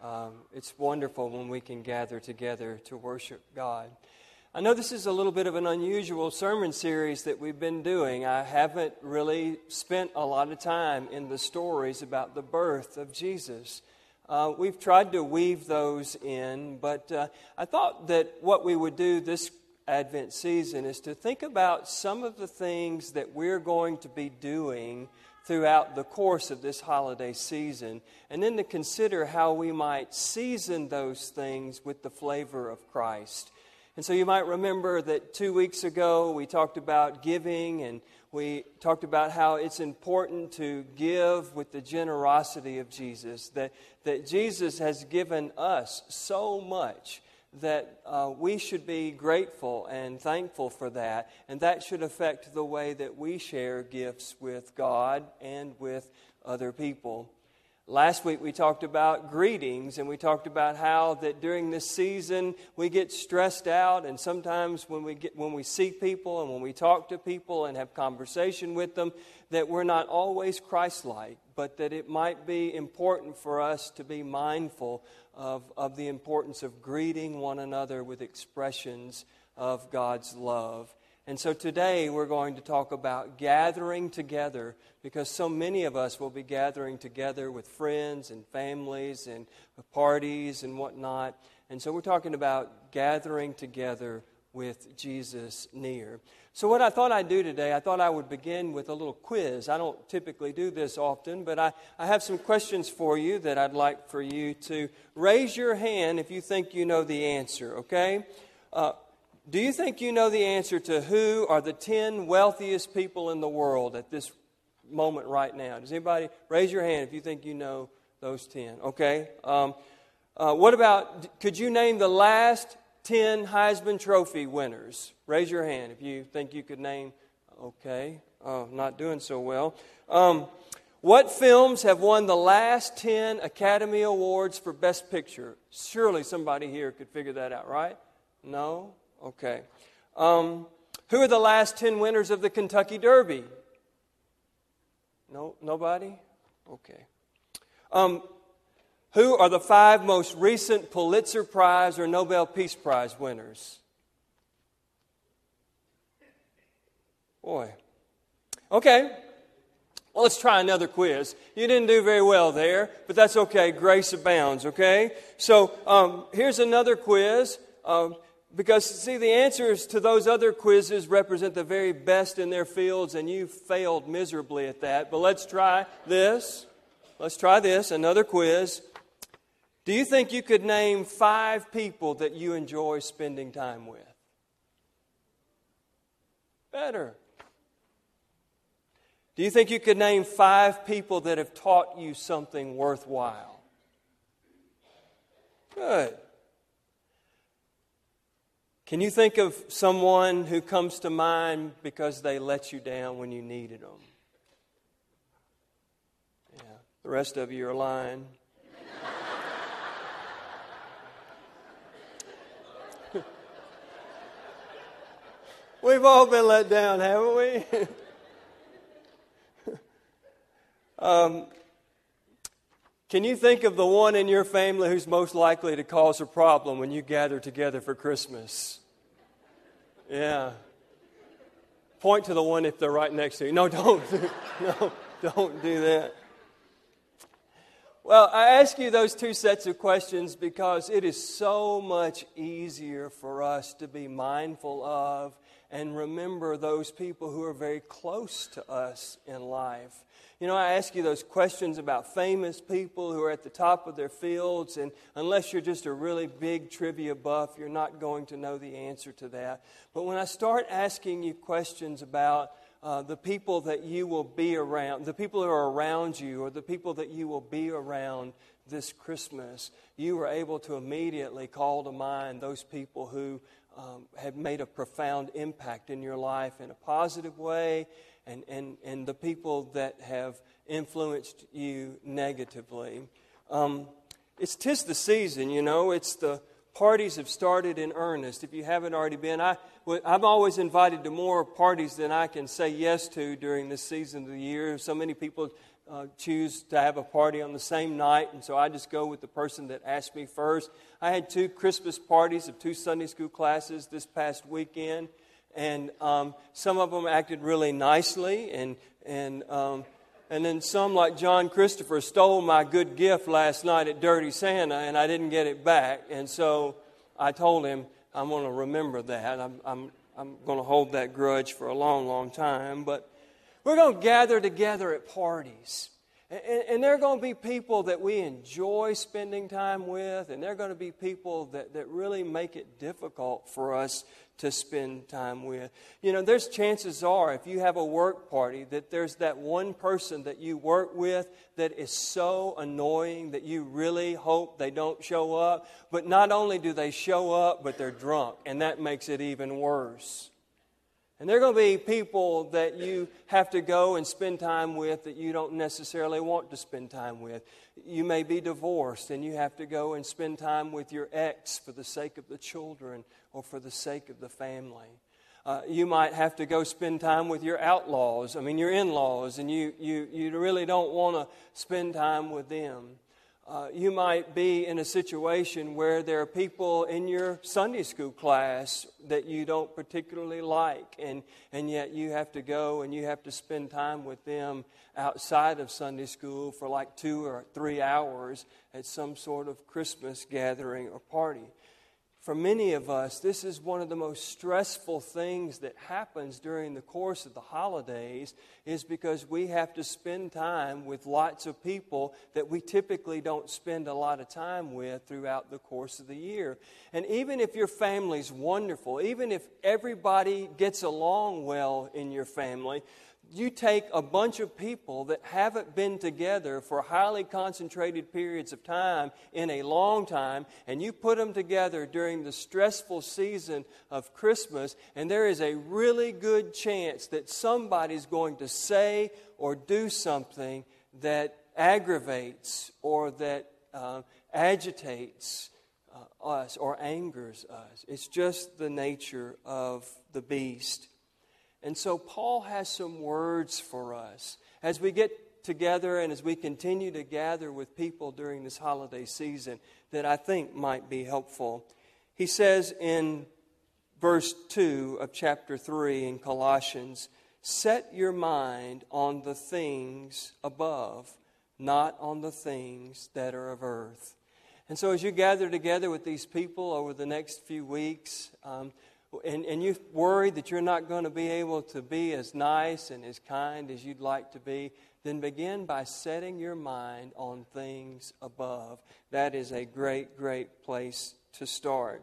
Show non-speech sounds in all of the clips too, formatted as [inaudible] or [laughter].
Um, it's wonderful when we can gather together to worship God. I know this is a little bit of an unusual sermon series that we've been doing. I haven't really spent a lot of time in the stories about the birth of Jesus. Uh, we've tried to weave those in, but uh, I thought that what we would do this Advent season is to think about some of the things that we're going to be doing throughout the course of this holiday season, and then to consider how we might season those things with the flavor of Christ. And so you might remember that two weeks ago we talked about giving and we talked about how it's important to give with the generosity of Jesus, that, that Jesus has given us so much that uh, we should be grateful and thankful for that, and that should affect the way that we share gifts with God and with other people. Last week we talked about greetings and we talked about how that during this season we get stressed out and sometimes when we get when we see people and when we talk to people and have conversation with them that we're not always Christ-like but that it might be important for us to be mindful of, of the importance of greeting one another with expressions of God's love. And so today we're going to talk about gathering together because so many of us will be gathering together with friends and families and parties and whatnot. And so we're talking about gathering together with Jesus near. So, what I thought I'd do today, I thought I would begin with a little quiz. I don't typically do this often, but I, I have some questions for you that I'd like for you to raise your hand if you think you know the answer, okay? Uh, do you think you know the answer to who are the 10 wealthiest people in the world at this moment right now? Does anybody raise your hand if you think you know those 10? Okay. Um, uh, what about, could you name the last 10 Heisman Trophy winners? Raise your hand if you think you could name. Okay. Oh, not doing so well. Um, what films have won the last 10 Academy Awards for Best Picture? Surely somebody here could figure that out, right? No? Okay. Um, who are the last 10 winners of the Kentucky Derby? No, nobody? Okay. Um, who are the five most recent Pulitzer Prize or Nobel Peace Prize winners? Boy. Okay. Well, let's try another quiz. You didn't do very well there, but that's okay. Grace abounds, okay? So um, here's another quiz. Um, because, see, the answers to those other quizzes represent the very best in their fields, and you failed miserably at that. But let's try this. Let's try this another quiz. Do you think you could name five people that you enjoy spending time with? Better. Do you think you could name five people that have taught you something worthwhile? Good. Can you think of someone who comes to mind because they let you down when you needed them? Yeah, the rest of you are lying. We've all been let down, haven't we? [laughs] um, can you think of the one in your family who's most likely to cause a problem when you gather together for Christmas? Yeah. Point to the one if they're right next to you. No, don't. [laughs] no, don't do that. Well, I ask you those two sets of questions because it is so much easier for us to be mindful of and remember those people who are very close to us in life. You know, I ask you those questions about famous people who are at the top of their fields, and unless you're just a really big trivia buff, you're not going to know the answer to that. But when I start asking you questions about uh, the people that you will be around, the people who are around you, or the people that you will be around this Christmas, you are able to immediately call to mind those people who um, have made a profound impact in your life in a positive way and, and, and the people that have influenced you negatively. Um, it's tis the season, you know. It's the parties have started in earnest. If you haven't already been, I, I'm always invited to more parties than I can say yes to during this season of the year. So many people uh, choose to have a party on the same night, and so I just go with the person that asked me first. I had two Christmas parties of two Sunday school classes this past weekend, and um, some of them acted really nicely, and and um, and then some, like John Christopher, stole my good gift last night at Dirty Santa, and I didn't get it back, and so I told him I'm going to remember that. I'm I'm I'm going to hold that grudge for a long, long time, but. We're going to gather together at parties. And, and there are going to be people that we enjoy spending time with, and there are going to be people that, that really make it difficult for us to spend time with. You know, there's chances are, if you have a work party, that there's that one person that you work with that is so annoying that you really hope they don't show up. But not only do they show up, but they're drunk, and that makes it even worse. And there are going to be people that you have to go and spend time with that you don't necessarily want to spend time with. You may be divorced and you have to go and spend time with your ex for the sake of the children or for the sake of the family. Uh, you might have to go spend time with your outlaws, I mean, your in laws, and you, you, you really don't want to spend time with them. Uh, you might be in a situation where there are people in your Sunday school class that you don't particularly like, and, and yet you have to go and you have to spend time with them outside of Sunday school for like two or three hours at some sort of Christmas gathering or party for many of us, this is one of the most stressful things that happens during the course of the holidays, is because we have to spend time with lots of people that we typically don't spend a lot of time with throughout the course of the year. And even if your family's wonderful, even if everybody gets along well in your family, you take a bunch of people that haven't been together for highly concentrated periods of time in a long time, and you put them together during the stressful season of Christmas, and there is a really good chance that somebody's going to say or do something that aggravates or that uh, agitates uh, us or angers us. It's just the nature of the beast. And so Paul has some words for us as we get together and as we continue to gather with people during this holiday season that I think might be helpful. He says in verse 2 of chapter 3 in Colossians, Set your mind on the things above, not on the things that are of earth. And so, as you gather together with these people over the next few weeks, um, and, and you worry that you're not going to be able to be as nice and as kind as you'd like to be, then begin by setting your mind on things above. That is a great, great place to start.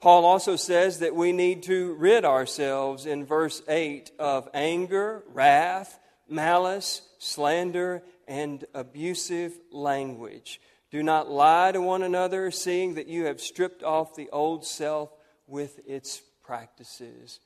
Paul also says that we need to rid ourselves in verse 8 of anger, wrath, malice, slander, and abusive language. Do not lie to one another, seeing that you have stripped off the old self with its practices.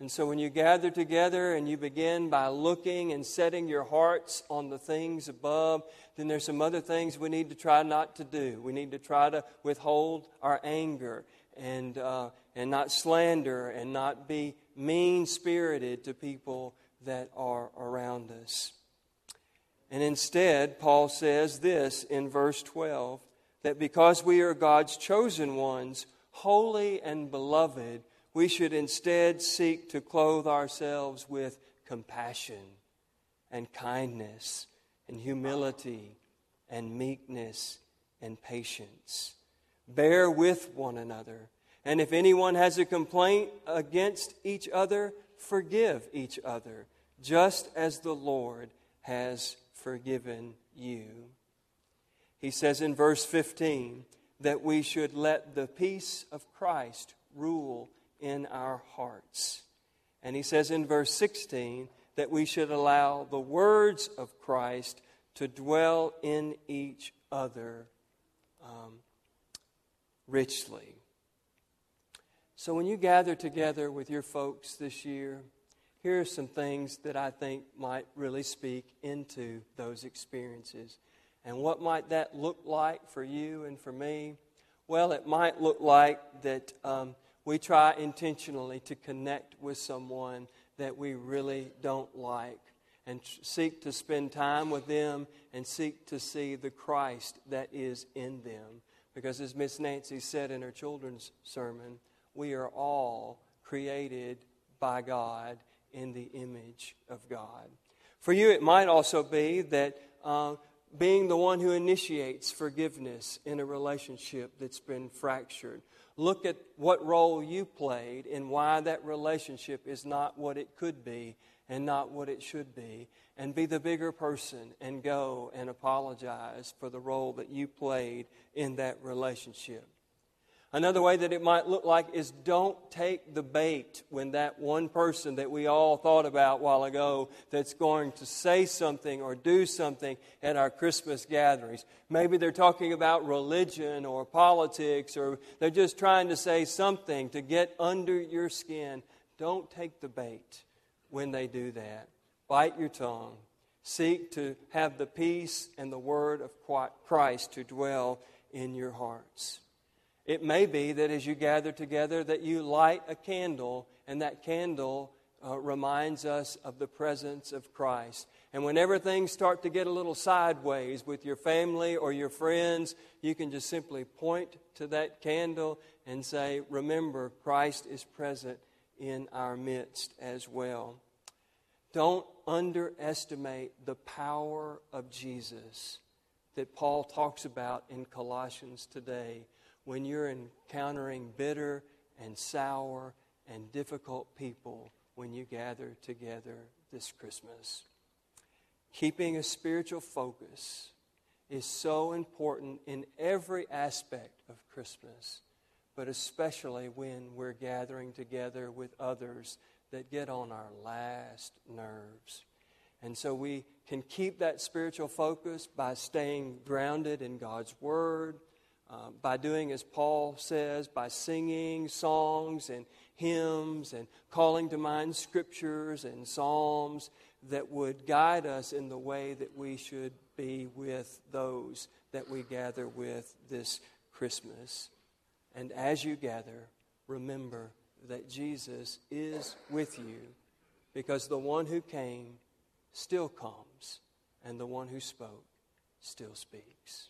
And so when you gather together and you begin by looking and setting your hearts on the things above, then there's some other things we need to try not to do. We need to try to withhold our anger and, uh, and not slander and not be mean spirited to people that are around us. And instead, Paul says this in verse 12 that because we are God's chosen ones, holy and beloved, we should instead seek to clothe ourselves with compassion and kindness and humility and meekness and patience. Bear with one another. And if anyone has a complaint against each other, forgive each other, just as the Lord has forgiven you. He says in verse 15, that we should let the peace of Christ rule in our hearts. And he says in verse 16 that we should allow the words of Christ to dwell in each other um, richly. So when you gather together with your folks this year, here are some things that I think might really speak into those experiences. And what might that look like for you and for me? Well, it might look like that um, we try intentionally to connect with someone that we really don't like. and seek to spend time with them and seek to see the Christ that is in them. Because as Miss Nancy said in her children's sermon, we are all created by God in the image of God. For you, it might also be that uh, being the one who initiates forgiveness in a relationship that's been fractured. Look at what role you played and why that relationship is not what it could be and not what it should be. And be the bigger person and go and apologize for the role that you played in that relationship. Another way that it might look like is don't take the bait when that one person that we all thought about a while ago that's going to say something or do something at our Christmas gatherings. Maybe they're talking about religion or politics or they're just trying to say something to get under your skin. Don't take the bait when they do that. Bite your tongue. Seek to have the peace and the word of Christ to dwell in your hearts. It may be that as you gather together that you light a candle and that candle uh, reminds us of the presence of Christ. And whenever things start to get a little sideways with your family or your friends, you can just simply point to that candle and say, Remember, Christ is present in our midst as well. Don't underestimate the power of Jesus that Paul talks about in Colossians today when you're encountering bitter and sour and difficult people when you gather together this Christmas. Keeping a spiritual focus is so important in every aspect of Christmas, but especially when we're gathering together with others that get on our last nerves. And so we can keep that spiritual focus by staying grounded in God's Word uh, by doing as Paul says, by singing songs and hymns and calling to mind scriptures and psalms that would guide us in the way that we should be with those that we gather with this Christmas. And as you gather, remember that Jesus is with you because the one who came still comes and the one who spoke still speaks.